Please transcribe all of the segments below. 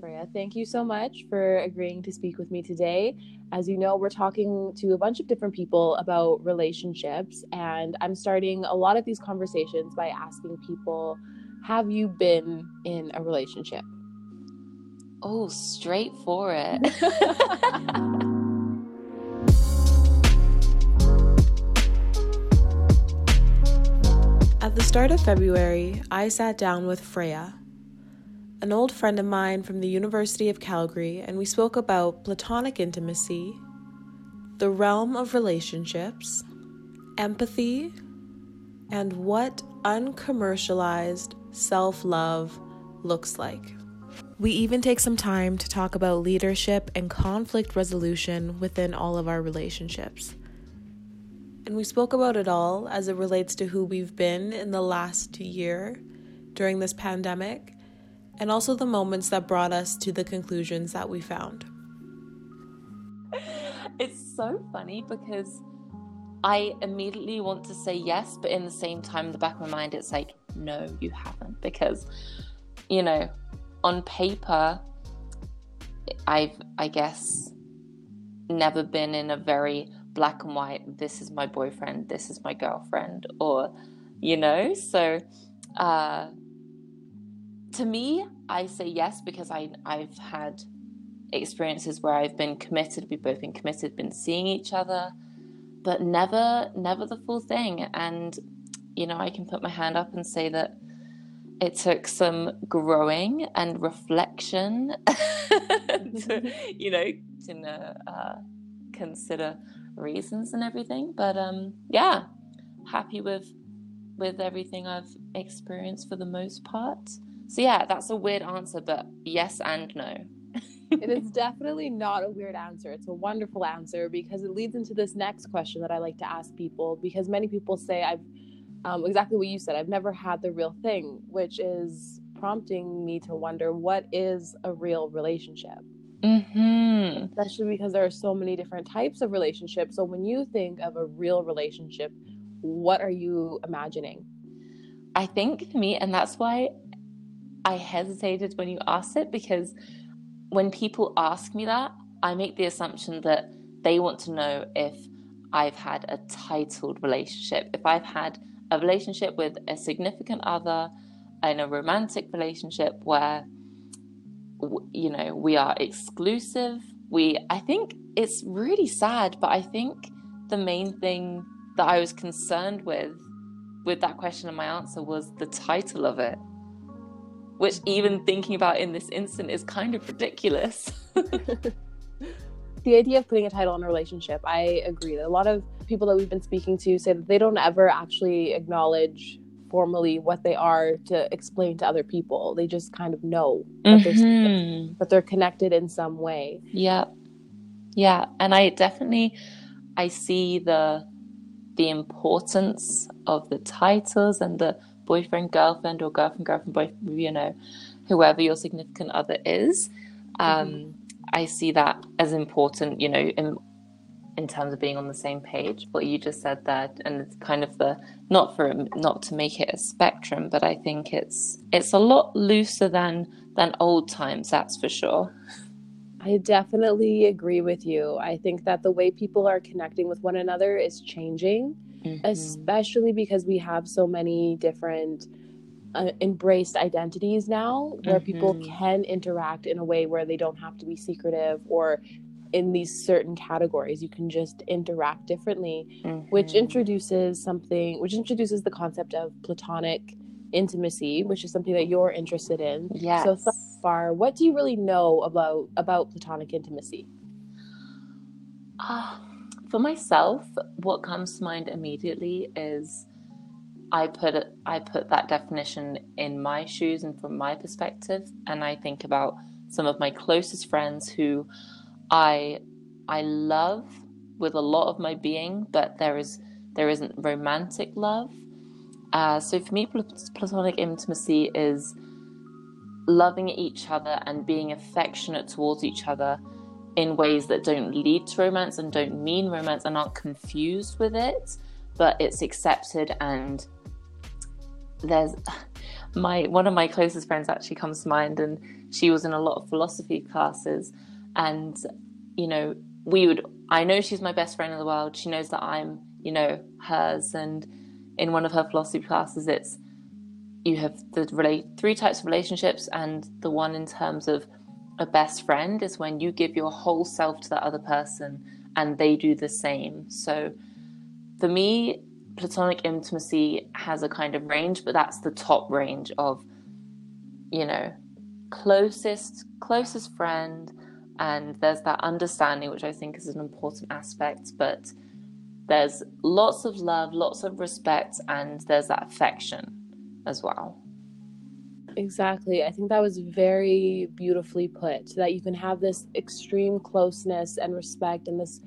Freya, thank you so much for agreeing to speak with me today. As you know, we're talking to a bunch of different people about relationships, and I'm starting a lot of these conversations by asking people, Have you been in a relationship? Oh, straight for it. At the start of February, I sat down with Freya, an old friend of mine from the University of Calgary, and we spoke about platonic intimacy, the realm of relationships, empathy, and what uncommercialized self love looks like. We even take some time to talk about leadership and conflict resolution within all of our relationships. And we spoke about it all as it relates to who we've been in the last year during this pandemic and also the moments that brought us to the conclusions that we found. It's so funny because I immediately want to say yes, but in the same time, in the back of my mind, it's like, no, you haven't. Because, you know, on paper, I've, I guess, never been in a very black and white, this is my boyfriend, this is my girlfriend, or, you know, so, uh, to me, I say yes because I I've had experiences where I've been committed. We've both been committed, been seeing each other, but never never the full thing. And you know, I can put my hand up and say that it took some growing and reflection to you know to uh, consider reasons and everything. But um, yeah, happy with with everything I've experienced for the most part. So yeah, that's a weird answer, but yes and no. it is definitely not a weird answer. It's a wonderful answer because it leads into this next question that I like to ask people because many people say I've um, exactly what you said. I've never had the real thing, which is prompting me to wonder what is a real relationship. Mm-hmm. Especially because there are so many different types of relationships. So when you think of a real relationship, what are you imagining? I think for me, and that's why I hesitated when you asked it because when people ask me that, I make the assumption that they want to know if I've had a titled relationship, if I've had a relationship with a significant other in a romantic relationship where you know we are exclusive we i think it's really sad but i think the main thing that i was concerned with with that question and my answer was the title of it which even thinking about in this instant is kind of ridiculous. the idea of putting a title on a relationship, I agree that a lot of people that we've been speaking to say that they don't ever actually acknowledge formally what they are to explain to other people. They just kind of know that, mm-hmm. they're, that they're connected in some way. Yeah. Yeah, and I definitely I see the the importance of the titles and the boyfriend, girlfriend, or girlfriend, girlfriend, boyfriend, you know, whoever your significant other is. Um, mm-hmm. I see that as important, you know, in in terms of being on the same page. What you just said there, and it's kind of the not for not to make it a spectrum, but I think it's it's a lot looser than than old times. That's for sure. I definitely agree with you. I think that the way people are connecting with one another is changing mm-hmm. especially because we have so many different uh, embraced identities now where mm-hmm. people can interact in a way where they don't have to be secretive or in these certain categories you can just interact differently mm-hmm. which introduces something which introduces the concept of platonic intimacy which is something that you're interested in yes. so so far what do you really know about about platonic intimacy uh, for myself, what comes to mind immediately is I put I put that definition in my shoes and from my perspective, and I think about some of my closest friends who I I love with a lot of my being, but there is there isn't romantic love. Uh, so for me, platonic intimacy is loving each other and being affectionate towards each other in ways that don't lead to romance and don't mean romance and aren't confused with it, but it's accepted and there's my one of my closest friends actually comes to mind, and she was in a lot of philosophy classes, and you know we would. I know she's my best friend in the world. She knows that I'm you know hers, and in one of her philosophy classes, it's you have the relate three types of relationships, and the one in terms of a best friend is when you give your whole self to that other person and they do the same. So for me, platonic intimacy has a kind of range, but that's the top range of, you know, closest closest friend, and there's that understanding, which I think is an important aspect, but there's lots of love, lots of respect, and there's that affection as well. Exactly. I think that was very beautifully put that you can have this extreme closeness and respect and this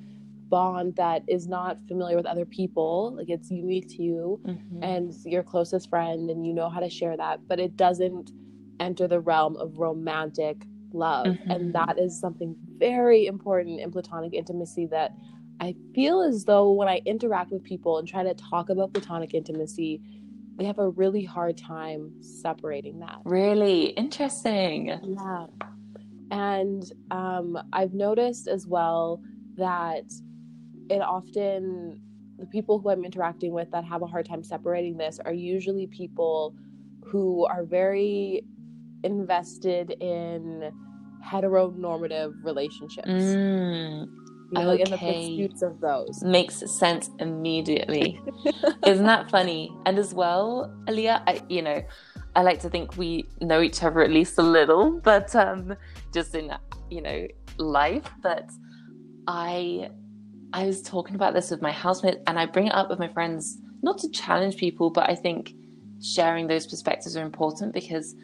bond that is not familiar with other people like it's unique to you mm-hmm. and your closest friend and you know how to share that but it doesn't enter the realm of romantic love mm-hmm. and that is something very important in platonic intimacy that i feel as though when i interact with people and try to talk about platonic intimacy they have a really hard time separating that. Really? Interesting. Yeah. And um, i've noticed as well that it often the people who I'm interacting with that have a hard time separating this are usually people who are very invested in heteronormative relationships. Mm, you know, okay. in the pursuits of those. Makes sense immediately. Isn't that funny? And as well, Aaliyah, I, you know, I like to think we know each other at least a little, but um, just in, you know, life. But I I was talking about this with my housemate, and I bring it up with my friends, not to challenge people, but I think sharing those perspectives are important because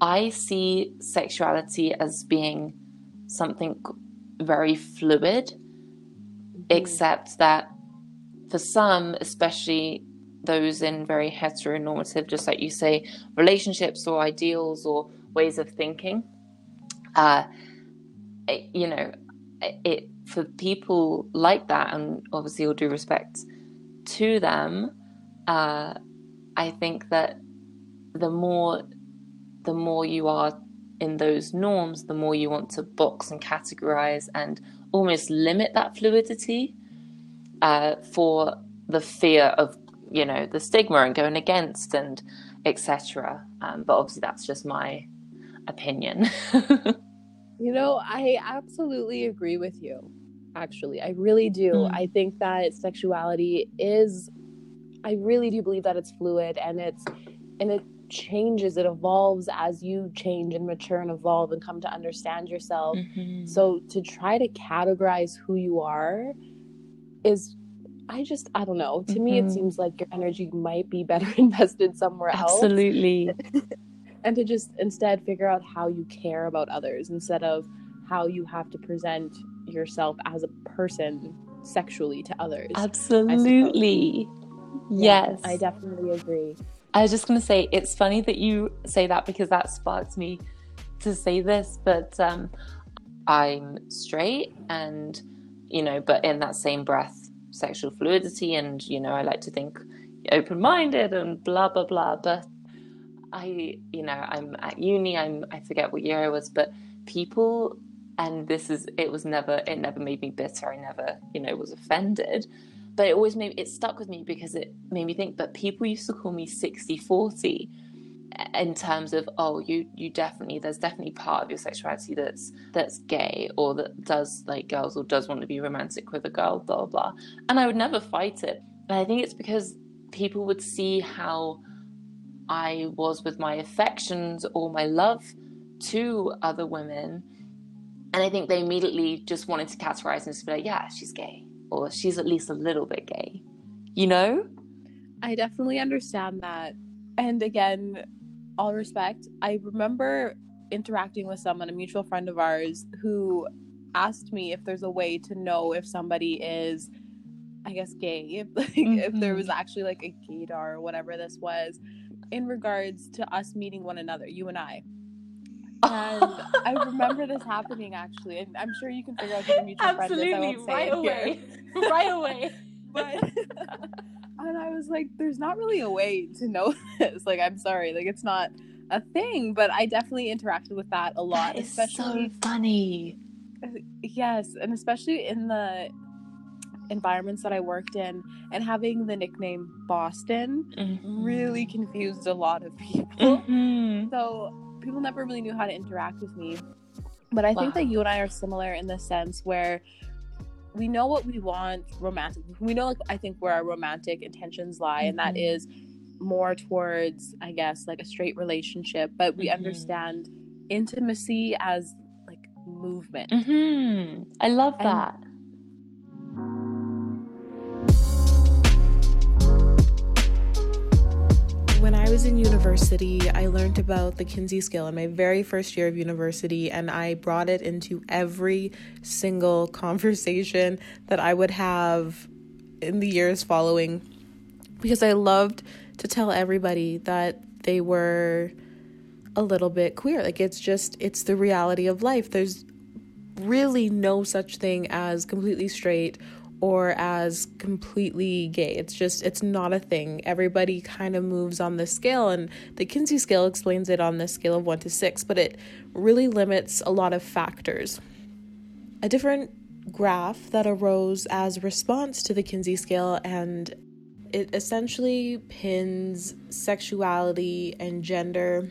I see sexuality as being something very fluid. Except that for some, especially those in very heteronormative, just like you say, relationships or ideals or ways of thinking, uh, it, you know, it for people like that, and obviously all due respect to them, uh, I think that the more the more you are in those norms, the more you want to box and categorize and almost limit that fluidity uh, for the fear of you know the stigma and going against and etc. Um, but obviously that's just my opinion. you know, I absolutely agree with you actually. I really do. Mm. I think that sexuality is I really do believe that it's fluid and it's and it changes, it evolves as you change and mature and evolve and come to understand yourself. Mm-hmm. So to try to categorize who you are is I just I don't know. To mm-hmm. me it mm-hmm. seems like your energy might be better invested somewhere else. Absolutely. and to just instead figure out how you care about others instead of how you have to present yourself as a person sexually to others. Absolutely. yes. I definitely agree. I was just going to say, it's funny that you say that because that sparked me to say this, but um, I'm straight and, you know, but in that same breath, sexual fluidity and, you know, I like to think open minded and blah, blah, blah. But I, you know, I'm at uni, I'm, I forget what year I was, but people and this is it was never it never made me bitter i never you know was offended but it always made it stuck with me because it made me think but people used to call me 60 40 in terms of oh you you definitely there's definitely part of your sexuality that's that's gay or that does like girls or does want to be romantic with a girl blah blah blah. and i would never fight it. And i think it's because people would see how i was with my affections or my love to other women. And I think they immediately just wanted to categorize and just be like, yeah, she's gay, or she's at least a little bit gay. You know? I definitely understand that. And again, all respect, I remember interacting with someone, a mutual friend of ours, who asked me if there's a way to know if somebody is, I guess, gay, like mm-hmm. if there was mm-hmm. actually like a gaydar or whatever this was, in regards to us meeting one another, you and I. And I remember this happening actually, and I'm sure you can figure out who the mutual Absolutely, friend is. right away, right away. But and I was like, "There's not really a way to know this. Like, I'm sorry. Like, it's not. a thing, but I definitely interacted with that a lot. That especially so funny. Yes, and especially in the environments that I worked in, and having the nickname Boston mm-hmm. really confused a lot of people. Mm-hmm. So people never really knew how to interact with me. But I wow. think that you and I are similar in the sense where we know what we want romantic. We know, like, I think where our romantic intentions lie, mm-hmm. and that mm-hmm. more towards, I guess, like a straight relationship. But we mm-hmm. understand intimacy as like movement. Mm-hmm. I love and, When I was in university, I learned about the Kinsey scale in my very first year of university, and I brought it into every single conversation that I would have in the years following because I loved to tell everybody that they were a little bit queer. Like it's just, it's the reality of life. There's really no such thing as completely straight or as completely gay. It's just, it's not a thing. Everybody kind of moves on the scale, and the Kinsey scale explains it on the scale of one to six, but it really limits a lot of factors. A different graph that arose as response to the Kinsey scale, and it essentially pins sexuality and gender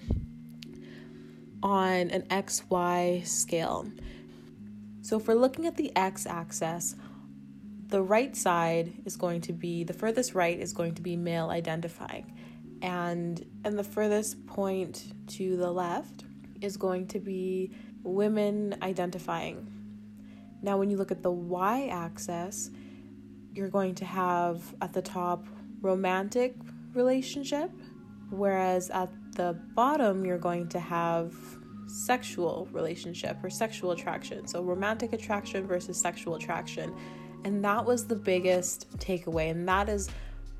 on an XY scale. So, if we're looking at the x axis, the right side is going to be the furthest right is going to be male identifying. And and the furthest point to the left is going to be women identifying. Now when you look at the y axis you're going to have at the top romantic relationship whereas at the bottom you're going to have sexual relationship or sexual attraction. So romantic attraction versus sexual attraction and that was the biggest takeaway. And that is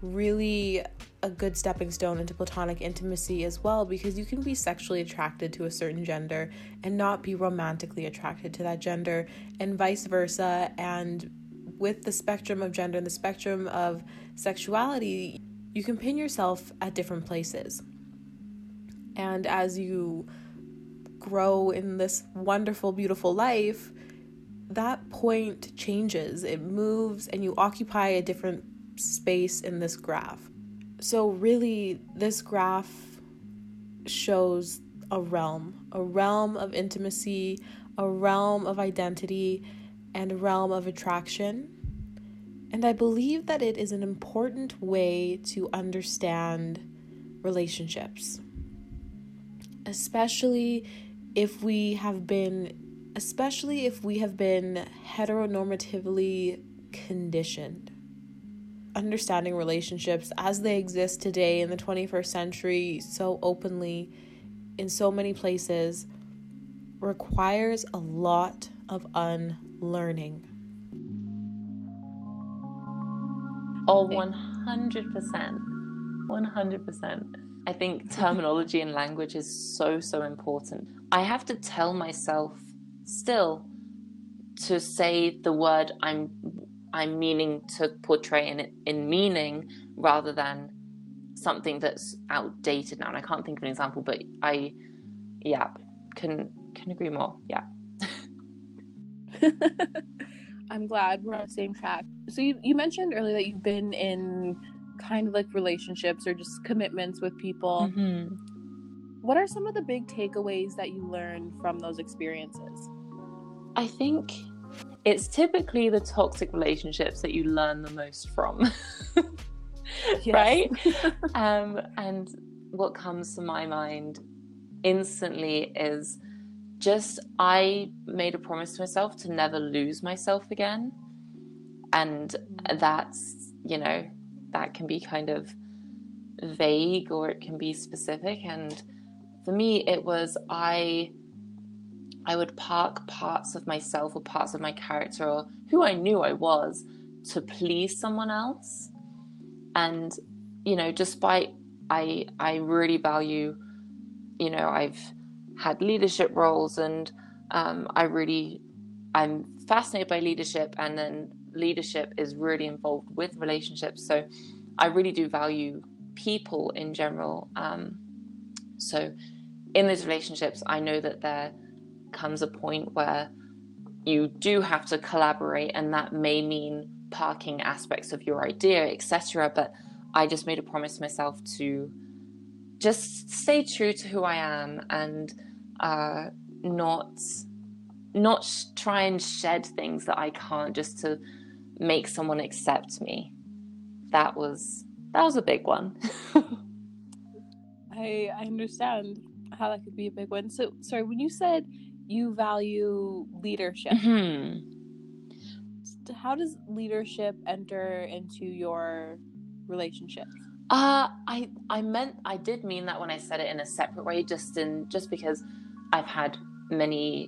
really a good stepping stone into platonic intimacy as well because you can be sexually attracted to a certain gender and not be romantically attracted to that gender and vice versa and with the spectrum of gender and the spectrum of sexuality you can pin yourself at different places and as you grow in this wonderful beautiful life that point changes, it moves, and you occupy a different space in this graph. So, really, this graph shows a realm, a realm of intimacy, a realm of identity, and a realm of attraction. And I believe that it is an important way to understand relationships, especially if we have been especially if we have been heteronormatively conditioned. Understanding relationships as they exist today in the 21st century so openly in so many places requires a lot of unlearning. Oh, 100%. 100%. I think terminology and language is so, so important. I have to tell myself still to say the word I'm I'm meaning to portray in in meaning rather than something that's outdated now. And I can't think of an example, but I yeah can can agree more. Yeah. I'm glad we're on the same track. So you, you mentioned earlier that you've been in kind of like relationships or just commitments with people. Mm-hmm. What are some of the big takeaways that you learned from those experiences? I think it's typically the toxic relationships that you learn the most from. right? um, and what comes to my mind instantly is just I made a promise to myself to never lose myself again. And that's, you know, that can be kind of vague or it can be specific. And for me, it was I I would park parts of myself or parts of my character or who I knew I was to please someone else. And, you know, despite I I really value, you know, I've had leadership roles and um, I really I'm fascinated by leadership and then leadership is really involved with relationships. So I really do value people in general. Um, so in those relationships, I know that there comes a point where you do have to collaborate, and that may mean parking aspects of your idea, etc. But I just made a promise myself to just stay true to who I am and uh, not not try and shed things that I can't just to make someone accept me. That was that was a big one. I I understand how that could be a big one. So sorry, when you said you value leadership, mm-hmm. how does leadership enter into your relationship? Uh, I I meant I did mean that when I said it in a separate way, just in just because I've had many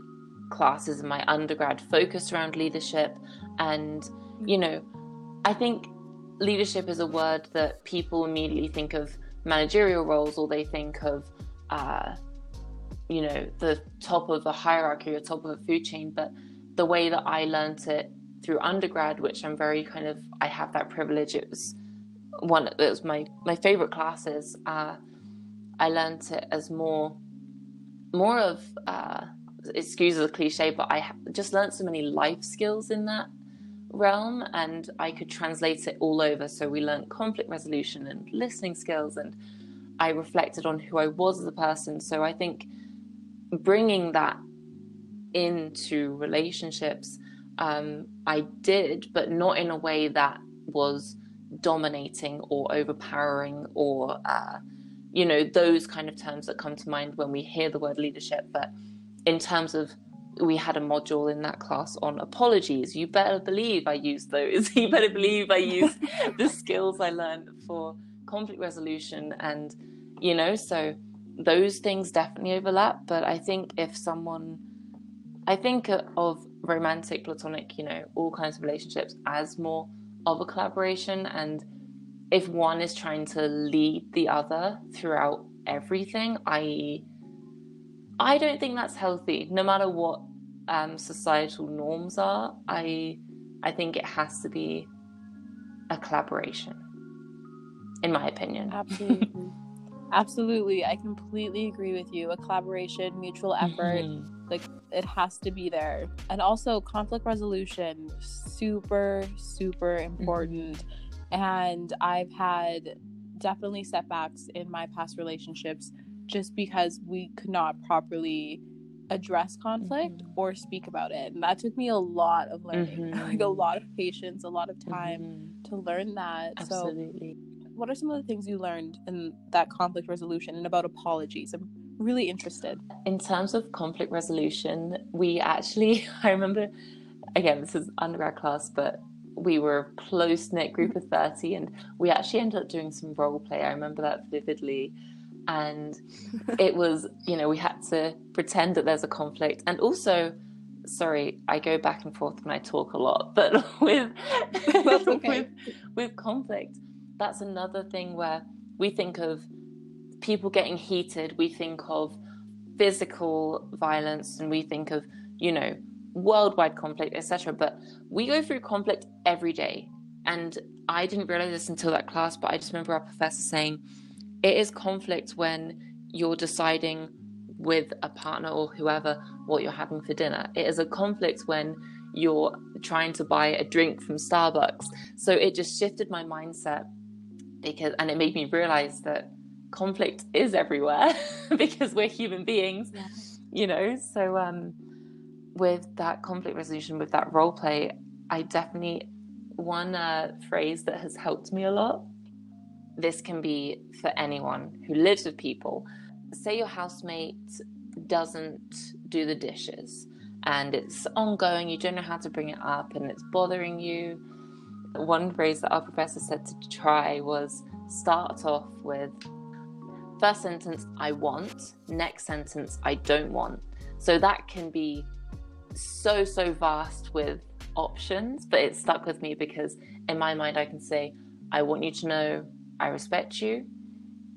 classes in my undergrad focused around leadership, and you know, I think leadership is a word that people immediately think of managerial roles, or they think of, uh, you know, the top of a hierarchy or top of a food chain. But the way that I learned it through undergrad, which I'm very kind of I have that privilege. It was one it was my my favorite classes uh, i learned it as more more of uh, excuse the cliche but i just learned so many life skills in that realm and i could translate it all over so we learned conflict resolution and listening skills and i reflected on who i was as a person so i think bringing that into relationships um, i did but not in a way that was dominating or overpowering or uh, you know those kind of terms that come to mind when we hear the word leadership. But in terms of we had a module in that class on apologies. You better believe i used those. You better believe i used the skills i learned for conflict resolution and you know so those things definitely overlap but i think if someone i think of romantic platonic you know all kinds of relationships as more of a collaboration and if one is trying to lead the other throughout everything i i don't think that's healthy no matter what um, societal norms are i i think it has to be a collaboration in my opinion. Absolutely absolutely i completely agree with you a collaboration mutual effort mm-hmm like it has to be there and also conflict resolution super super important mm-hmm. and i've had definitely setbacks in my past relationships just because we could not properly address conflict mm-hmm. or speak about it and that took me a lot of learning mm-hmm. like a lot of patience a lot of time mm-hmm. to learn that absolutely so what are some of the things you learned in that conflict resolution and about apologies i'm really interested. In terms of conflict resolution, we actually, I remember, again, this is undergrad class, but we were a close knit group of 30 and we actually ended up doing some role play. I remember that vividly. And it was, you know, we had to pretend that there's a conflict. And also, sorry, I go back and forth when I talk a lot, but with, okay. with, with conflict, that's another thing where we think of people getting heated, we think of physical violence and we think of, you know, worldwide conflict, etc. But we go through conflict every day. And I didn't realize this until that class, but I just remember our professor saying it is conflict when you're deciding with a partner or whoever what you're having for dinner. It is a conflict when you're trying to buy a drink from Starbucks. So it just shifted my mindset because and it made me realize that conflict is everywhere because we're human beings yeah. you know? So um with that conflict resolution with that role play i definitely one uh, phrase that has helped me a lot this can be for anyone who lives with people. Say your housemate doesn't do the dishes and it's ongoing you don't know how to bring it up and it's bothering you one phrase that our professor said to try was start off with first sentence, I want, next sentence, I don't want. So that can be so, so vast with options, but it stuck with me because in my mind, I can say, I want you to know I respect you.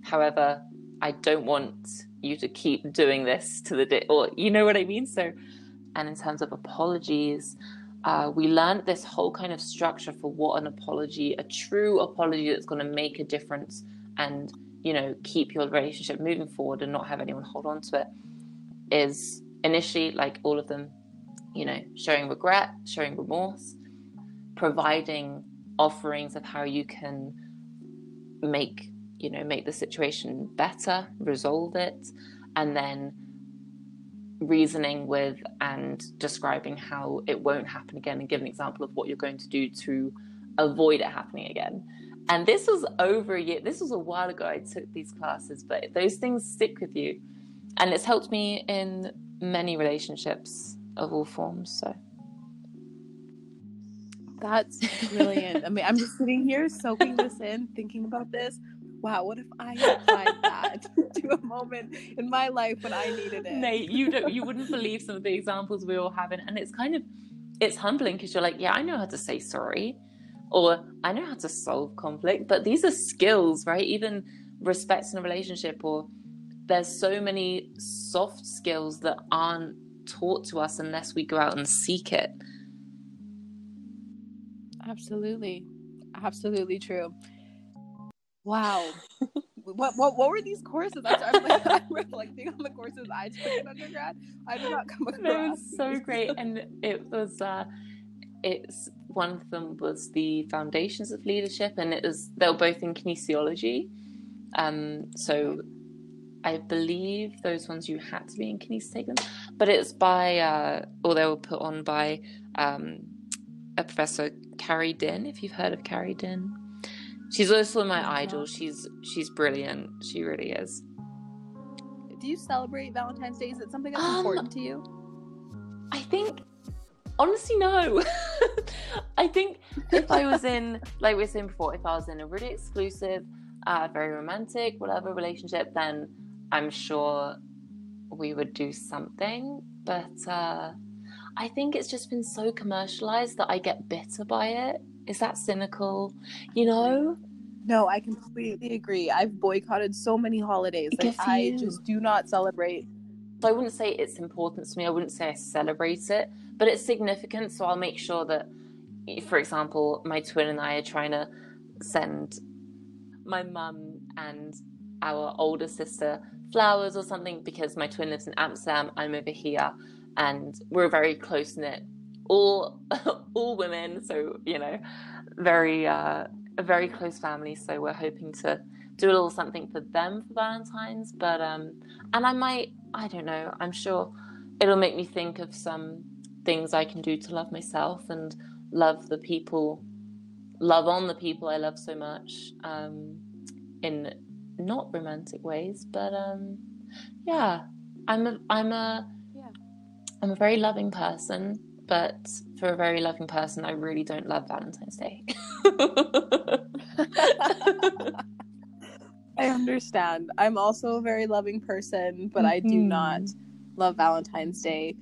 However, I don't want you to keep doing this to the day, or you know what I mean? So, and in terms of apologies, uh, we learned this whole kind of structure for what an apology, a true apology that's going to make a difference and you know, keep your relationship moving forward and not have anyone hold on to it is initially like all of them, you know, showing regret, showing remorse, providing offerings of how you can make, you know, make the situation better, resolve it, and then reasoning with and describing how it won't happen again and give an example of what you're going to do to avoid it happening again. And this was over a year, this was a while ago I took these classes, but those things stick with you. And it's helped me in many relationships of all forms. So that's brilliant. I mean, I'm just sitting here soaking this in, thinking about this. Wow, what if I applied that to a moment in my life when I needed it? Nate, you don't you wouldn't believe some of the examples we all have and it's kind of it's humbling because you're like, yeah, I know how to say sorry or I know how to solve conflict, but these are skills, right? Even respect in a relationship, or there's so many soft skills that aren't taught to us unless we go out and seek it. Absolutely. Absolutely true. Wow. what, what what were these courses? I'm, I'm, like, I'm reflecting on the courses I took in undergrad. I did not come across. It was so great, and it was uh, it's one of them was the foundations of leadership, and it was they were both in kinesiology. Um, so I believe those ones you had to be in kinesiology to take them, but it's by uh, or they were put on by um, a professor Carrie Din. If you've heard of Carrie Din, she's also my idol. She's she's brilliant. She really is. Do you celebrate Valentine's Day? Is it something that's um, important to you? I think honestly no i think if i was in like we were saying before if i was in a really exclusive uh, very romantic whatever relationship then i'm sure we would do something but uh, i think it's just been so commercialized that i get bitter by it is that cynical you know no i completely agree i've boycotted so many holidays like i just do not celebrate so I wouldn't say it's important to me. I wouldn't say I celebrate it, but it's significant. So I'll make sure that, for example, my twin and I are trying to send my mum and our older sister flowers or something because my twin lives in Amsterdam. I'm over here, and we're very close knit. All all women, so you know, very uh, a very close family. So we're hoping to do a little something for them for Valentine's. But um, and I might, I don't know. I'm sure it'll make me think of some things I can do to love myself and love the people, love on the people I love so much, um, in not romantic ways, but um, yeah, I'm a, I'm a, yeah. I'm a very loving person. But for a very loving person, I really don't love Valentine's Day. I understand. I'm also a very loving person, but mm-hmm. I do not mm-hmm. love Valentine's Day.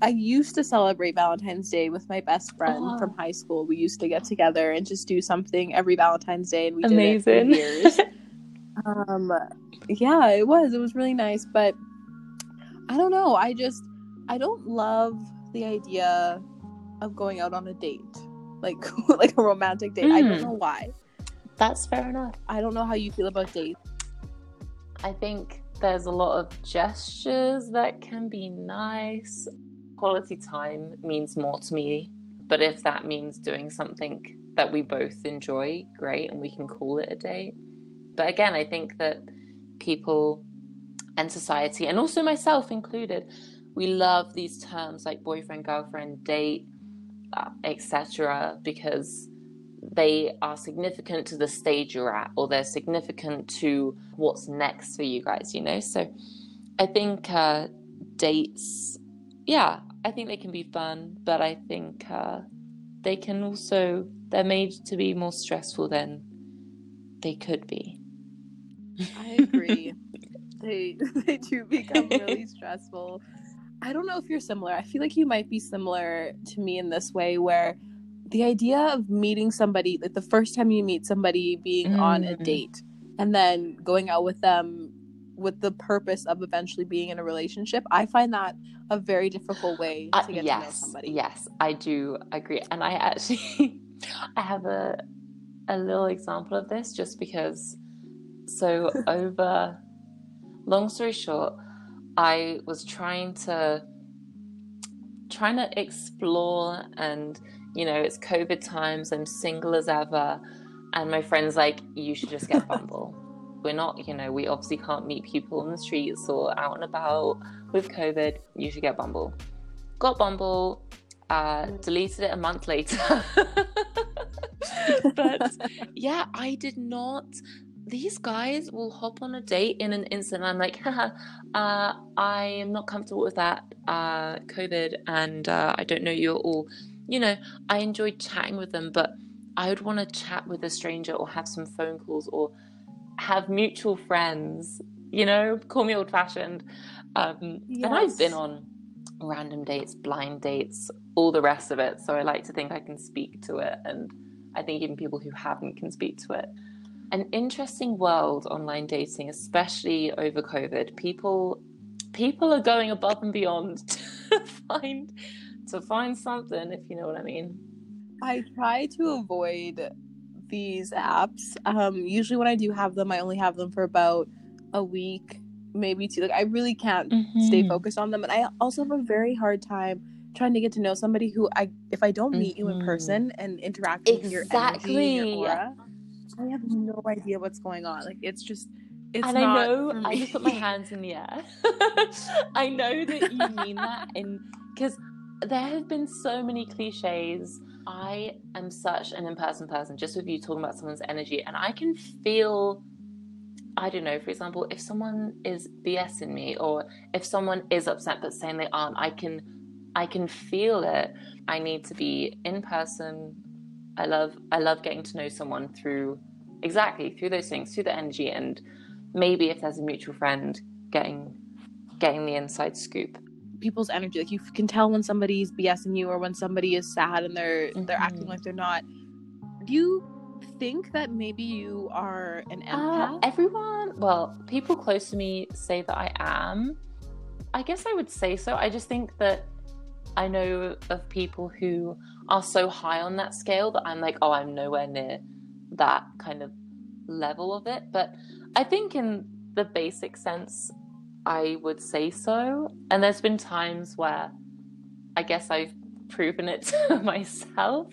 I used to celebrate Valentine's Day with my best friend from high school. We used to get together and just do something every Valentine's Day, and we Amazing. did it for years. um, yeah, it was. It was really nice, but I don't know. I just I don't love the idea of going out on a date, like like a romantic date. Mm. I don't hmm. know why. That's fair enough. I don't know how you feel about dates. I think there's a lot of gestures that can be nice. Quality time means more to me, but if that means doing something that we both enjoy, great, and we can call it a date. But again, I think that people and society, and also myself included, we love these terms like boyfriend, girlfriend, date, uh, etc., because they are significant to the stage you're at or they're significant to what's next for you guys you know? So i think uh, dates yeah i think they can be fun but i think uh, they can also they're made to be more stressful than they could be. I agree. They they do become really stressful i don't know if you're similar i feel like you might be similar to me in this way where the idea of meeting somebody like the first time you meet somebody being mm. on a mm. date and then going out with them with the purpose of eventually being in a relationship i find that a very difficult way to uh, yes, to know somebody yes i do agree and i actually i have a a little example of this just because So over long story short, I was trying to trying to explore and you know, it's COVID times, I'm single as ever. And my friend's like, you should just get Bumble. We're not, you know, we obviously can't meet people in the streets or out and about with COVID. You should get Bumble. Got Bumble, uh, deleted it a month later. but yeah, I did not. These guys will hop on a date in an instant. I'm like, uh, I am not comfortable with that uh, COVID, and uh, I don't know you at all. You know, I enjoyed chatting with them, but I would want to chat with a stranger or have some phone calls or have mutual friends. You know, call me old fashioned. Um, yes. And I've been on random dates, blind dates, all the rest of it. So I like to think I can speak to it. And I think even people who haven't can speak to it. An interesting world online dating, especially over COVID. People people are going above and beyond to find to find something, if you know what I mean. I try to avoid these apps. Um, usually when I do have them, I only have them for about a week, maybe two. Like I really can't mm-hmm. stay focused on them, and I also have a very hard time trying to get to know somebody who I if I don't meet mm-hmm. you in mm-hmm. person and interact with exactly. your energy, your aura, I have no idea what's going on. Like it's just it's and I know I just put my hands in the air. I know that you mean that and because there have been so many cliches. I am such an in-person person, just with you talking about someone's energy, and I can feel I don't know, for example, if someone is BSing me or if someone is upset but saying they aren't, I can I can feel it. I need to be in person. I love I love getting to know someone through exactly through those things, through the energy and maybe if there's a mutual friend getting getting the inside scoop. People's energy. Like you can tell when somebody's BSing you or when somebody is sad and they're mm-hmm. they're acting like they're not. Do you think that maybe you are an uh, empath? Uh, everyone well, people close to me say that I am. I guess I would say so. I just think that I know of people who are so high on that scale that I'm like, oh, I'm nowhere near that kind of level of it. But I think in the basic sense, I would say so. And there's been times where I guess I've proven it to myself,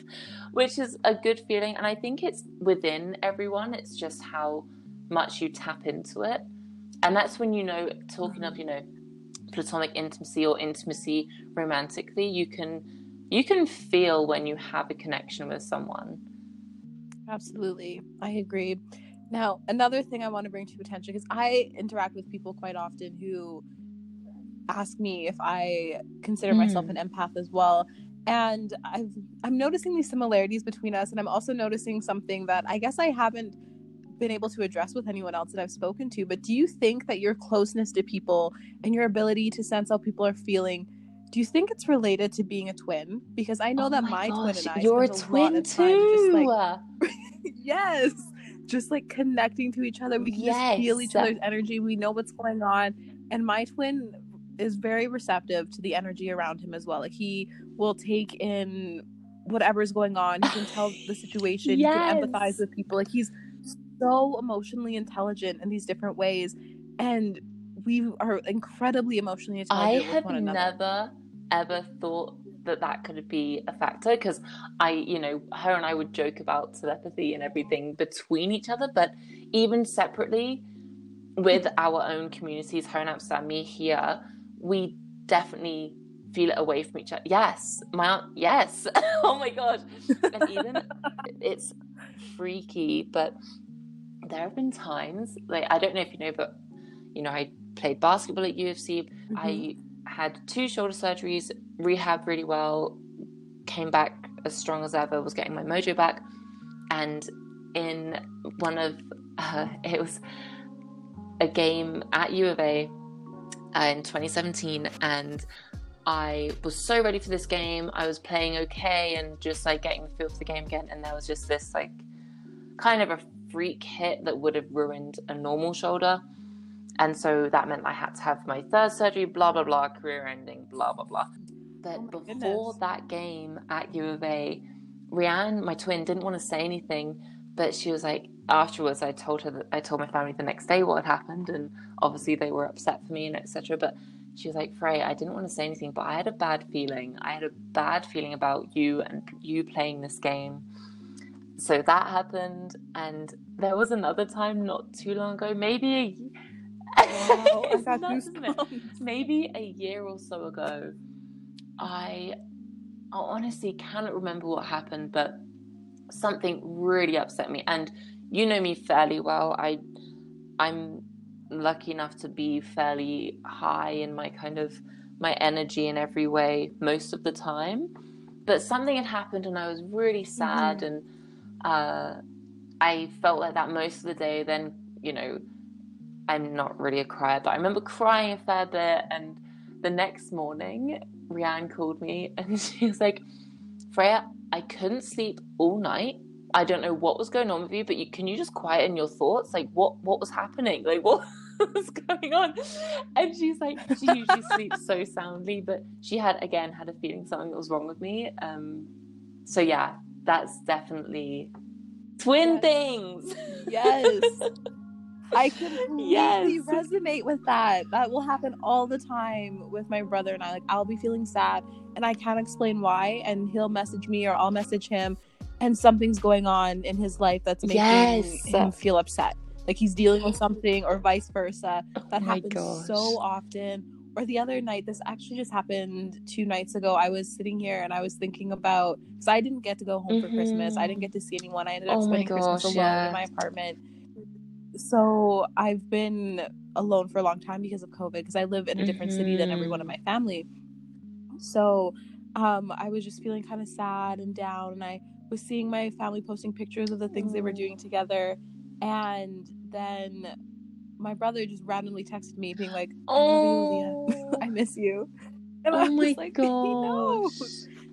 which is a good feeling. And I think it's within everyone, it's just how much you tap into it. And that's when you know, talking of, you know, platonic intimacy or intimacy romantically you can you can feel when you have a connection with someone absolutely i agree now another thing i want to bring to attention because i interact with people quite often who ask me if i consider mm. myself an empath as well and I've, i'm noticing these similarities between us and i'm also noticing something that i guess i haven't been able to address with anyone else that I've spoken to, but do you think that your closeness to people and your ability to sense how people are feeling, do you think it's related to being a twin? Because I know oh that my, my twin and I you're a twin too. Just like, yes, just like connecting to each other. We can yes. just feel each other's energy. We know what's going on, and my twin is very receptive to the energy around him as well. Like he will take in whatever's going on. He can tell the situation. yes. He can empathize with people. Like he's so emotionally intelligent in these different ways and we are incredibly emotionally intelligent. I have never ever thought that that could be a factor because I, you know, her and I would joke about telepathy and everything between each other, but even separately with our own communities, her in Amsterdam, me here, we definitely feel it away from each other. Yes, my aunt, yes. oh my god, and even it's freaky, but there have been times like I don't know if you know, but you know I played basketball at U of C. Mm-hmm. I had two shoulder surgeries, rehab really well, came back as strong as ever, was getting my mojo back, and in one of uh, it was a game at U of A uh, in 2017, and I was so ready for this game. I was playing okay and just like getting the feel for the game again, and there was just this like kind of a freak hit that would have ruined a normal shoulder. And so that meant I had to have my third surgery, blah, blah, blah, career ending, blah, blah, blah. But oh before goodness. that game at U of A, Rianne, my twin, didn't want to say anything but she was like, afterwards, I told her that I told my family the next day what had happened, and obviously they were upset for me and etc. But she was like, Frey, I didn't want to say anything, but I had a bad feeling. I had a bad feeling about you and you playing this game. So that happened, and there was another time not too long ago, maybe a wow, I got maybe a year or so ago. I, I honestly cannot remember what happened, but something really upset me. And you know me fairly well. I, I'm lucky enough to be fairly high in my kind of my energy in every way most of the time. But something had happened and I was really sad mm-hmm. and uh, I felt like that most of the day. Then, you know, I'm not really a crier, but I remember crying a fair bit. And the next morning, Rianne called me and she was like, Freya, I couldn't sleep all night. I don't know what was going on with you, but you, can you just quieten your thoughts? Like, what what was happening? Like, what was going on? And she's like, she usually sleeps so soundly, but she had again had a feeling something was wrong with me. Um, so yeah, that's definitely twin yes. things. Yes. I completely yes. resonate with that. That will happen all the time with my brother and I. Like, I'll be feeling sad and I can't explain why, and he'll message me or I'll message him, and something's going on in his life that's making yes. him feel upset. Like he's dealing with something, or vice versa. That oh happens gosh. so often. Or the other night, this actually just happened two nights ago. I was sitting here and I was thinking about because I didn't get to go home mm-hmm. for Christmas. I didn't get to see anyone. I ended up oh spending gosh, Christmas alone yeah. in my apartment. So I've been alone for a long time because of COVID because I live in a different mm-hmm. city than everyone in mm-hmm. my family. So um, I was just feeling kind of sad and down, and I was seeing my family posting pictures of the things they were doing together, and then my brother just randomly texted me being like, "Oh, I miss you." And oh I was my like, gosh.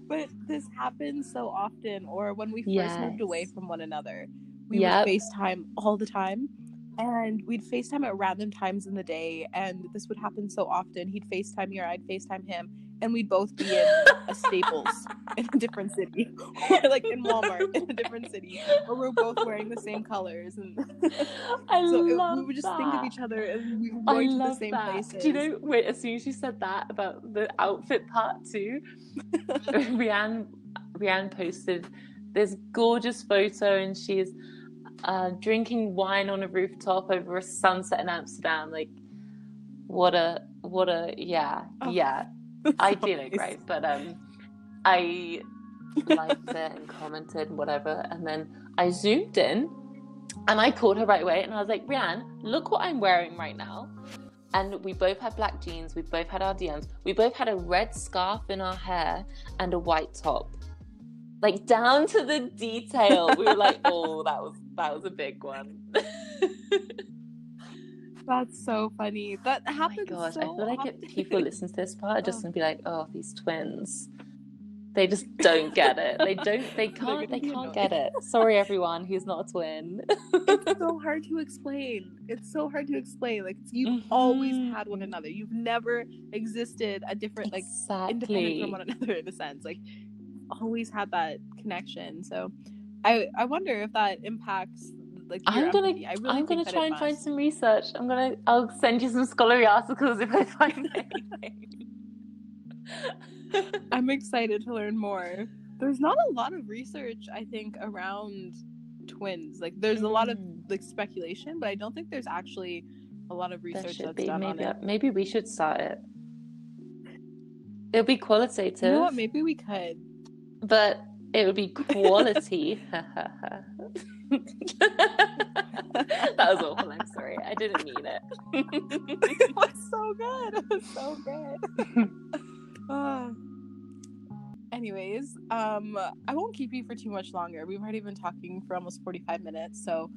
But this happens so often, or when we first yes. moved away from one another, we yep. would FaceTime all the time and we'd FaceTime at random times in the day, and this would happen so often. He'd FaceTime me or I'd FaceTime him, and we'd both be in a Staples in a different city, or like in Walmart in a different city, or we're both wearing the same colors. And I so love it, we would just that. think of each other, and we were going to the same that. places. Do you know? Wait, as soon as you said that about the outfit part too, Rianne, Rianne posted this gorgeous photo, and she's uh, drinking wine on a rooftop over a sunset in Amsterdam. Like, what a what a yeah oh, yeah. I feel it great, but um, I liked it and commented and whatever, and then I zoomed in, and I called her right away, and I was like, Rianne, look what I'm wearing right now. And we both had black jeans. We both had our DMs. We both had a red scarf in our hair and a white top like down to the detail. We were like, oh, that was that was a big one. That's so funny. That oh happens. Oh gosh, so I feel like if people listen to this part, are just gonna be like, oh, these twins. They just don't get it. They don't. They can't. They can't get it. Sorry, everyone who's not a twin. it's so hard to explain. It's so hard to explain. Like you've mm-hmm. always had one another. You've never existed a different, exactly. like independent from one another in a sense. Like always had that connection. So I I wonder if that impacts like I'm gonna really I'm gonna try and must. find some research. I'm gonna I'll send you some scholarly articles if I find anything. I'm excited to learn more. There's not a lot of research I think around twins. Like there's a lot of mm. like speculation, but I don't think there's actually a lot of research that's be. done maybe, on it. Maybe we should start it. It'll be qualitative. You know what? Maybe we could but it would be quality. that was awful. I'm sorry. I didn't mean it. it was so good. It was so good. Uh, anyways, um, I won't keep you for too much longer. We've already been talking for almost 45 minutes. So,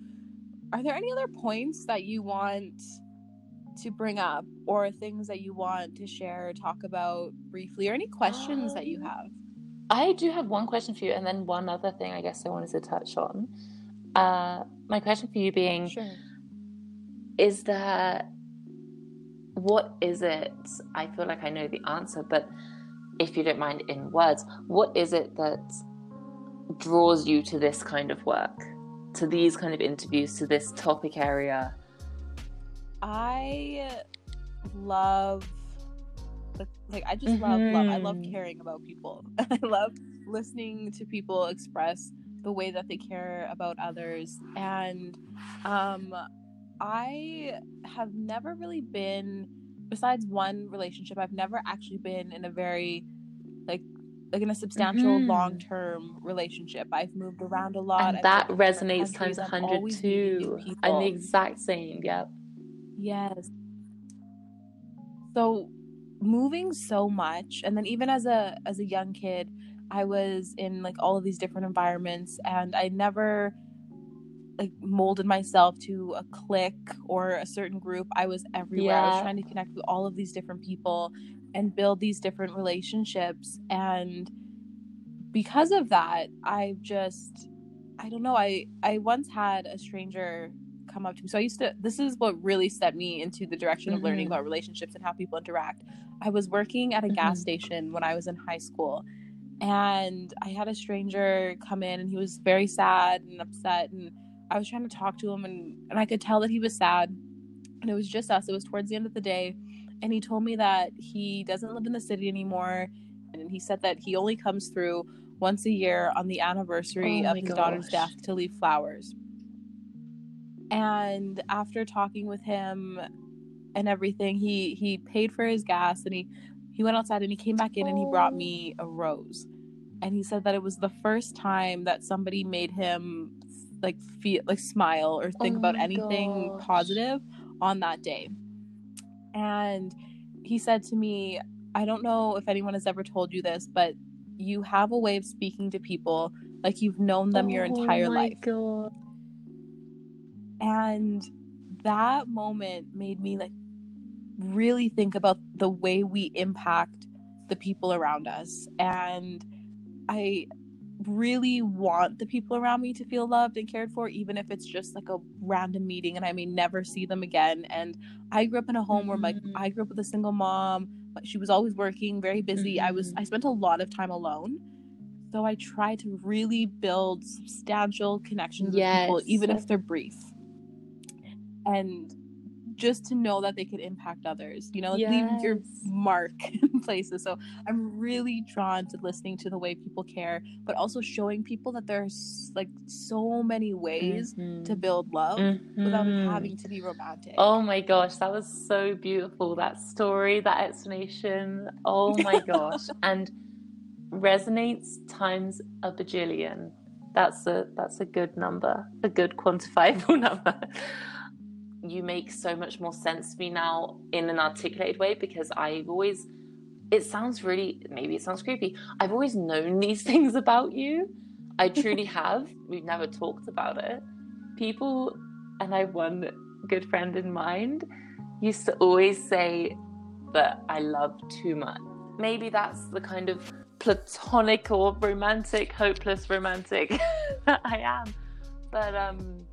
are there any other points that you want to bring up, or things that you want to share, talk about briefly, or any questions um, that you um, have? I do have one question for you, and then one other thing I guess I wanted to touch on. Uh, my question for you being sure. is that what is it? I feel like I know the answer, but if you don't mind in words, what is it that draws you to this kind of work? to these kind of interviews, to this topic area? I love like I just love love. I love mm-hmm. caring about people. I love listening to people express the way that they care about others and um I have never really been besides one relationship I've never actually been in a very like like in a substantial mm-hmm. long-term relationship. I've moved around a lot. And I've that resonates times 100 too. I'm the exact same. Yep. Yes. So moving so much and then even as a as a young kid, I was in like all of these different environments and I never like molded myself to a clique or a certain group. I was everywhere. Yeah. I was trying to connect with all of these different people and build these different relationships and because of that, I've just I don't know, I I once had a stranger come up to me. So I used to this is what really set me into the direction of mm-hmm. learning about relationships and how people interact. I was working at a mm-hmm. gas station when I was in high school and I had a stranger come in and he was very sad and upset and I was trying to talk to him and, and I could tell that he was sad and it was just us. It was towards the end of the day and he told me that he doesn't live in the city anymore and he said that he only comes through once a year on the anniversary oh of his gosh. daughter's death to leave flowers. And after talking with him and everything, he he paid for his gas and he he went outside and he came back in and he brought me a rose. And he said that it was the first time that somebody made him like feel like smile or think oh about anything gosh. positive on that day. And he said to me, I don't know if anyone has ever told you this, but you have a way of speaking to people like you've known them oh your entire life. God. And that moment made me like really think about the way we impact the people around us. And I really want the people around me to feel loved and cared for, even if it's just like a random meeting and I may never see them again. And I grew up in a home mm-hmm. where like mm-hmm. I grew up with a single mom. She was always working, very busy. Mm-hmm. I was I spent a lot of time alone. So I try to really build substantial connections yes. with people, even if they're brief. And just to know that they could impact others, you know, yes. leave your mark in places. So I'm really drawn to listening to the way people care, but also showing people that there's like so many ways mm-hmm. to build love mm-hmm. without having to be romantic. Oh my gosh, that was so beautiful. That story, that explanation. Oh my gosh. and resonates times a bajillion. That's a that's a good number, a good quantifiable number you make so much more sense to me now in an articulated way because I've always it sounds really maybe it sounds creepy. I've always known these things about you. I truly have. We've never talked about it. People and I have one good friend in mind used to always say that I love too much. Maybe that's the kind of platonic or romantic, hopeless romantic that I am. But um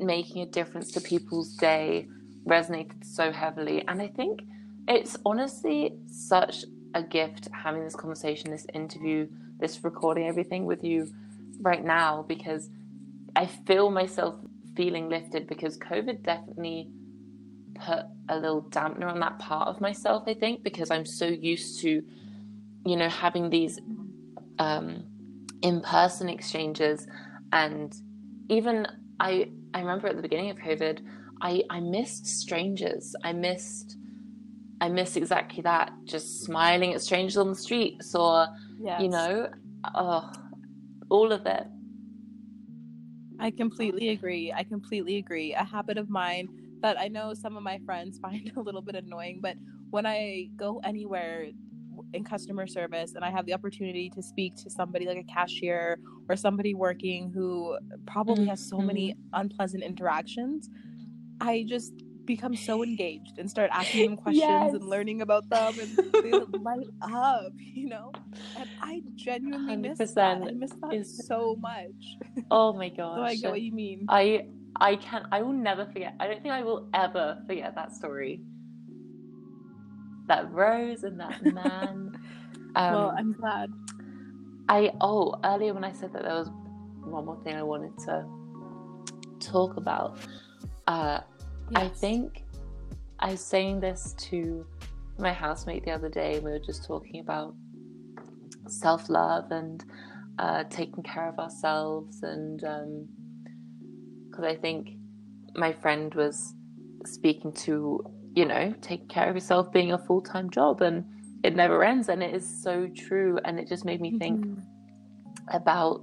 making a difference to people's day resonated so heavily. And I think it's honestly such a gift having this conversation, this interview, this recording, everything with you right now because I feel myself feeling lifted because COVID definitely put a little dampener on that part of myself, I think, because I'm so used to, you know, having these um, in person exchanges. And even I I remember at the beginning of COVID, I, I missed strangers. I missed I missed exactly that. Just smiling at strangers on the streets or yes. you know, oh all of it. I completely agree. I completely agree. A habit of mine that I know some of my friends find a little bit annoying, but when I go anywhere in customer service and I have the opportunity to speak to somebody like a cashier or somebody working who probably has so many mm-hmm. unpleasant interactions, I just become so engaged and start asking them questions yes. and learning about them and they light up, you know? And I genuinely 100%. miss that. I miss that is... so much. Oh my gosh. so I get what you mean. I I can I will never forget. I don't think I will ever forget that story that rose and that man. Um, well, I'm glad. I oh earlier when I said that there was one more thing I wanted to talk about. Uh, yes. I think I was saying this to my housemate the other day. We were just talking about self love and uh, taking care of ourselves, and because um, I think my friend was speaking to you know taking care of yourself being a full time job and it never ends, and it is so true, and it just made me think mm-hmm. about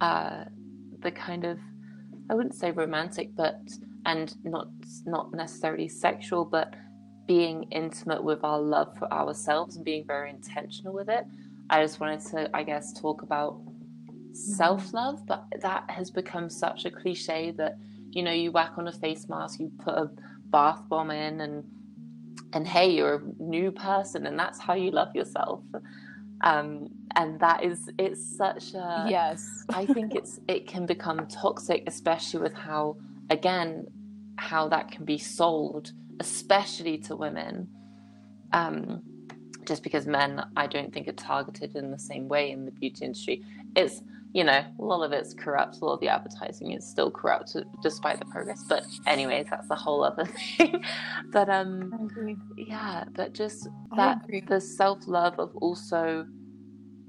uh, the kind of I wouldn't say romantic, but and not not necessarily sexual, but being intimate with our love for ourselves and being very intentional with it. I just wanted to, I guess, talk about self love, but that has become such a cliche that you know you whack on a face mask, you put a bath bomb in, and and hey, you're a new person, and that's how you love yourself. Um, and that is it's such a yes. I think it's it can become toxic, especially with how again how that can be sold, especially to women. Um, just because men, I don't think, are targeted in the same way in the beauty industry. It's you know, a lot of it's corrupt. A lot of the advertising is still corrupt, despite the progress. But anyways, that's a whole other thing. but um, yeah, but just that the self love of also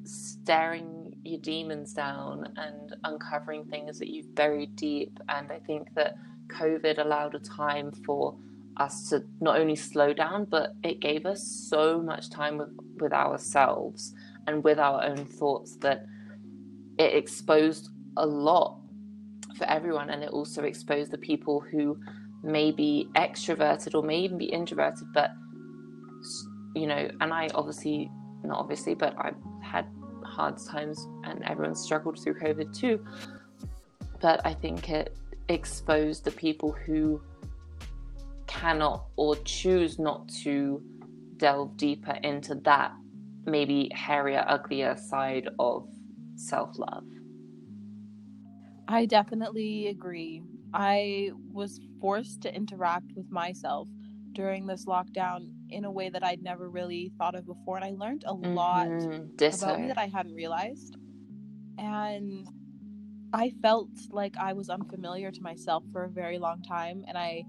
staring your demons down and uncovering things that you've buried deep. And I think that COVID allowed a time for us to not only slow down, but it gave us so much time with, with ourselves and with our own thoughts that it exposed a lot for everyone. And it also exposed the people who may be extroverted or may even be introverted, but, you know, and I obviously, not obviously, but I've had hard times and everyone struggled through COVID too. But I think it exposed the people who cannot or choose not to delve deeper into that maybe hairier, uglier side of self love. I definitely agree. I was forced to interact with myself during this lockdown in a way that I'd never really thought of before. And I learned a mm-hmm. lot about me that I hadn't realized. And I felt like I was unfamiliar to myself for a very long time. And I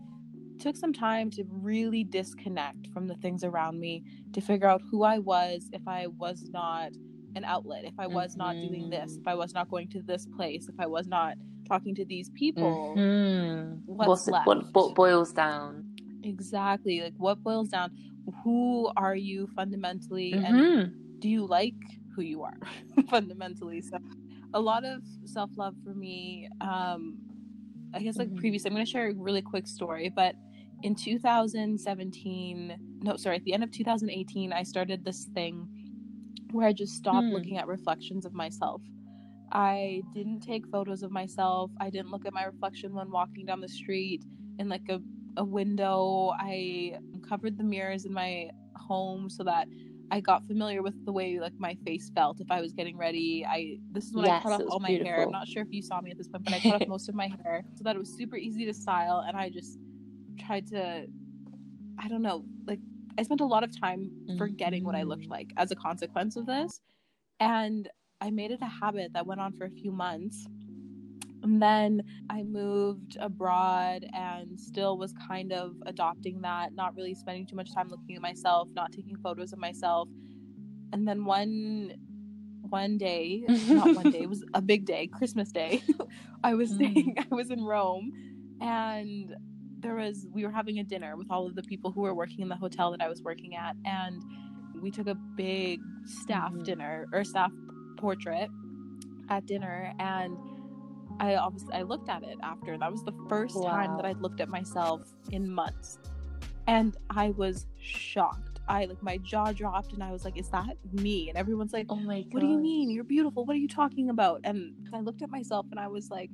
took some time to really disconnect from the things around me to figure out who I was if I was not an outlet, if I was mm-hmm. not doing this, mm-hmm. if I was not going to this place, if I was not talking to these people. Mm-hmm. What's, what's what, what boils down? Exactly. Like what boils down? Who are you fundamentally? Mm-hmm. And do you like who you are fundamentally? So a lot of self love for me. Um, I guess like mm-hmm. previously, I'm going to share a really quick story, but in 2017, no, sorry, at the end of 2018, I started this thing where I just stopped mm. looking at reflections of myself. I didn't take photos of myself. I didn't look at my reflection when walking down the street in like a, a window. I covered the mirrors in my home so that I got familiar with the way like my face felt if I was getting ready. I this is when yes, I cut off all my beautiful. hair. I'm not sure if you saw me at this point, but I cut off most of my hair so that it was super easy to style and I just tried to I don't know, like I spent a lot of time forgetting what I looked like as a consequence of this. And I made it a habit that went on for a few months. And then I moved abroad and still was kind of adopting that, not really spending too much time looking at myself, not taking photos of myself. And then one one day, not one day, it was a big day, Christmas Day. I was staying, mm. I was in Rome and there was we were having a dinner with all of the people who were working in the hotel that I was working at and we took a big staff mm-hmm. dinner or staff portrait at dinner and I obviously I looked at it after. That was the first wow. time that I'd looked at myself in months. And I was shocked. I like my jaw dropped and I was like, is that me? And everyone's like, Oh my god. What do you mean? You're beautiful. What are you talking about? And I looked at myself and I was like,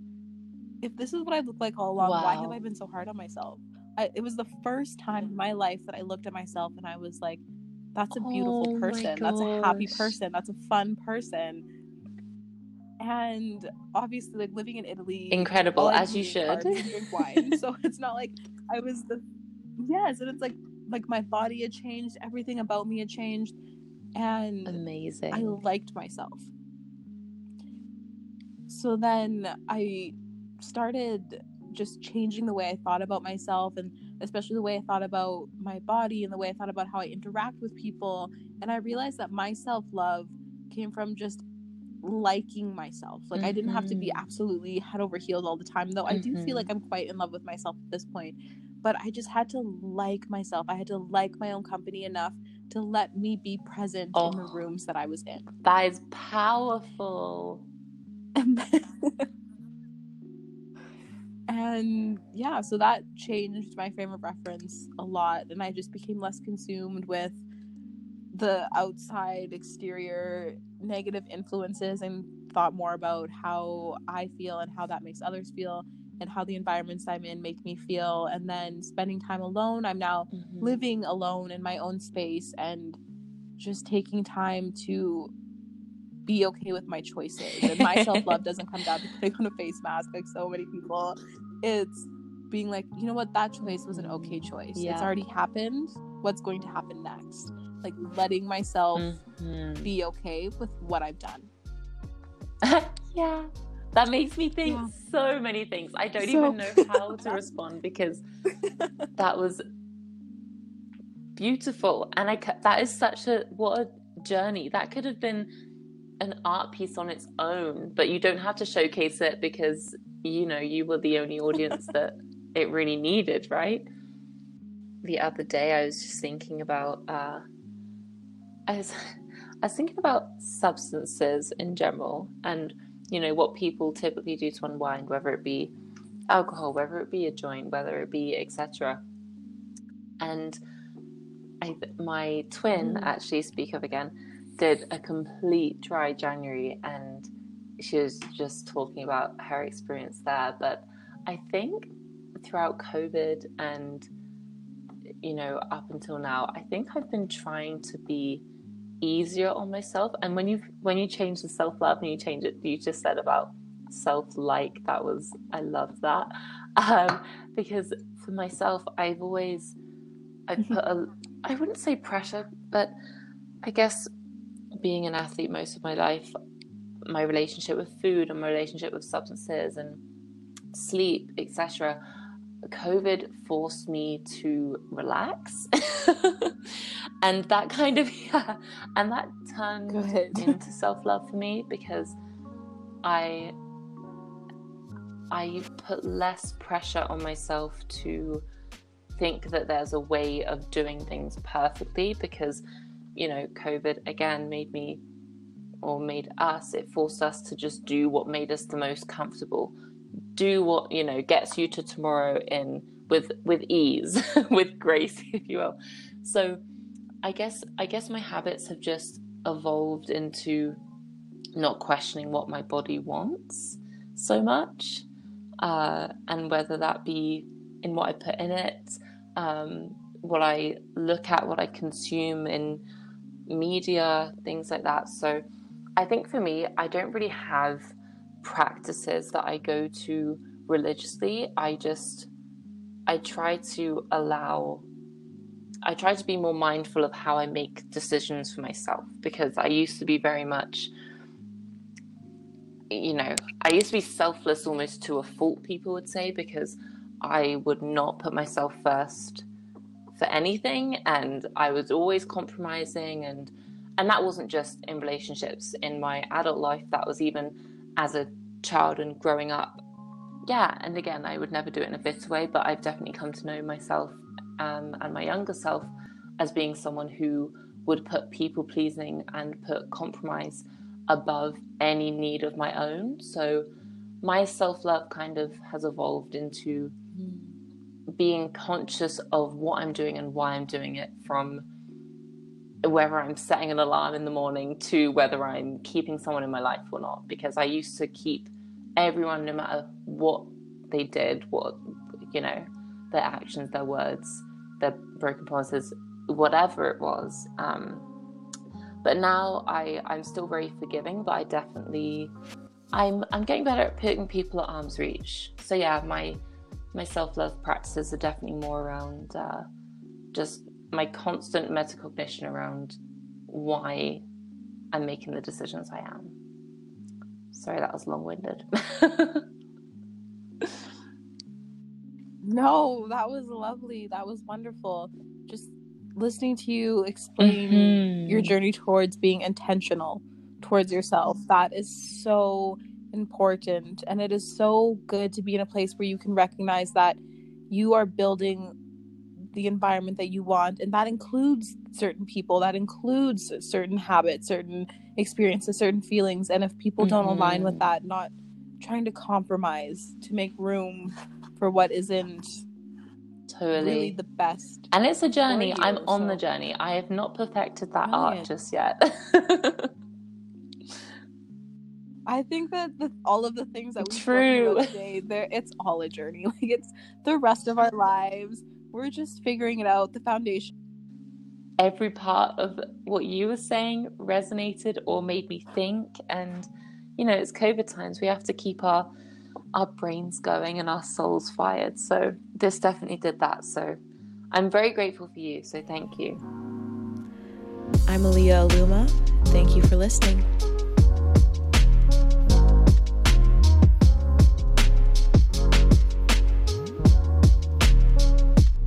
if this is what I look like all along, wow. why have I been so hard on myself? I, it was the first time in my life that I looked at myself and I was like, that's a beautiful oh person. That's a happy person. That's a fun person. And obviously, like living in Italy, incredible as you should. wine, so it's not like I was the yes, and it's like like my body had changed, everything about me had changed, and amazing. I liked myself. So then I started just changing the way I thought about myself and especially the way I thought about my body and the way I thought about how I interact with people. And I realized that my self love came from just liking myself. Like mm-hmm. I didn't have to be mm-hmm. absolutely head over heels all the time, though mm-hmm. I do feel mm-hmm. like I'm quite in love with myself at this point. But I just had to like myself. I had to like my own company enough to let me be present oh, in the oh. rooms that I was in. That is powerful. and yeah, so that changed my frame of reference a lot, and I just became less consumed with the outside exterior negative influences and thought more about how I feel and how that makes others feel and how the environments I'm in make me feel. And then spending time alone, I'm now mm-hmm. living alone in my own space and just taking time to be okay with my choices. And my self love doesn't come down to putting on a face mask like so many people. It's being like, you know what, that choice was an okay choice. Yeah. It's already happened. What's going to happen next? Like letting myself mm-hmm. be okay with what I've done. yeah. That makes me think yeah. so many things. I don't so... even know how to respond because that was beautiful, and I that is such a what a journey. That could have been an art piece on its own, but you don't have to showcase it because you know you were the only audience that it really needed, right? The other day, I was just thinking about. Uh, I was, I was thinking about substances in general and you know what people typically do to unwind whether it be alcohol whether it be a joint whether it be etc and I, my twin mm. actually speak of again did a complete dry january and she was just talking about her experience there. But i think throughout covid and you know up until now i think i've been trying to be easier on myself. And when you when you change the self love and you change it, you just said about self like that was I love that. Um, because for myself I've always I put a I wouldn't say pressure, but I guess being an athlete most of my life, my relationship with food and my relationship with substances and sleep, etc COVID forced me to relax. and that kind of, yeah, and that turned into self love for me because I. I put less pressure on myself to think that there's a way of doing things perfectly because, you know, COVID again made me or made us, it forced us to just do what made us the most comfortable. Do what you know gets you to tomorrow in with with ease with grace if you will. So i guess i guess my habits have just evolved into not questioning what my body wants so much uh, and whether that be in what i put in it um, what i look at what i consume in media things like that so i think for me i don't really have practices that I go to religiously. I just I try to allow I try to be more mindful of how I make decisions for myself because I used to be very much you know, I used to be selfless almost to a fault people would say because I would not put myself first for anything and I was always compromising and and that wasn't just in relationships. In my adult life that was even as a child and growing up, yeah, and again, I would never do it in a bitter way, but I've definitely come to know myself um, and my younger self as being someone who would put people pleasing and put compromise above any need of my own. So my self love kind of has evolved into being conscious of what I'm doing and why I'm doing it from whether I'm setting an alarm in the morning to whether I'm keeping someone in my life or not. Because I used to keep everyone, no matter what they did, what, you know, their actions, their words, their broken promises, whatever it was. Um, but now I, I'm still very forgiving, but I definitely, I'm, I'm getting better at putting people at arm's reach. So yeah, my, my self love practices are definitely more around uh, just my constant metacognition around why I'm making the decisions I am. Sorry, that was long winded. No, that was lovely. That was wonderful. Just listening to you explain mm-hmm. your journey towards being intentional towards yourself. That is so important. And it is so good to be in a place where you can recognize that you are building the environment that you want. And that includes certain people, that includes certain habits, certain experiences, certain feelings. And if people don't mm-hmm. align with that, not trying to compromise to make room for what isn't totally really the best. And it's a journey. I'm on so. the journey. I have not perfected that Brilliant. art just yet. I think that the, all of the things that we True. today, there it's all a journey. Like it's the rest of our lives. We're just figuring it out. The foundation. Every part of what you were saying resonated or made me think, and you know, it's COVID times. We have to keep our our brains going and our souls fired. So this definitely did that. So I'm very grateful for you. So thank you. I'm Aaliyah Aluma. Thank you for listening.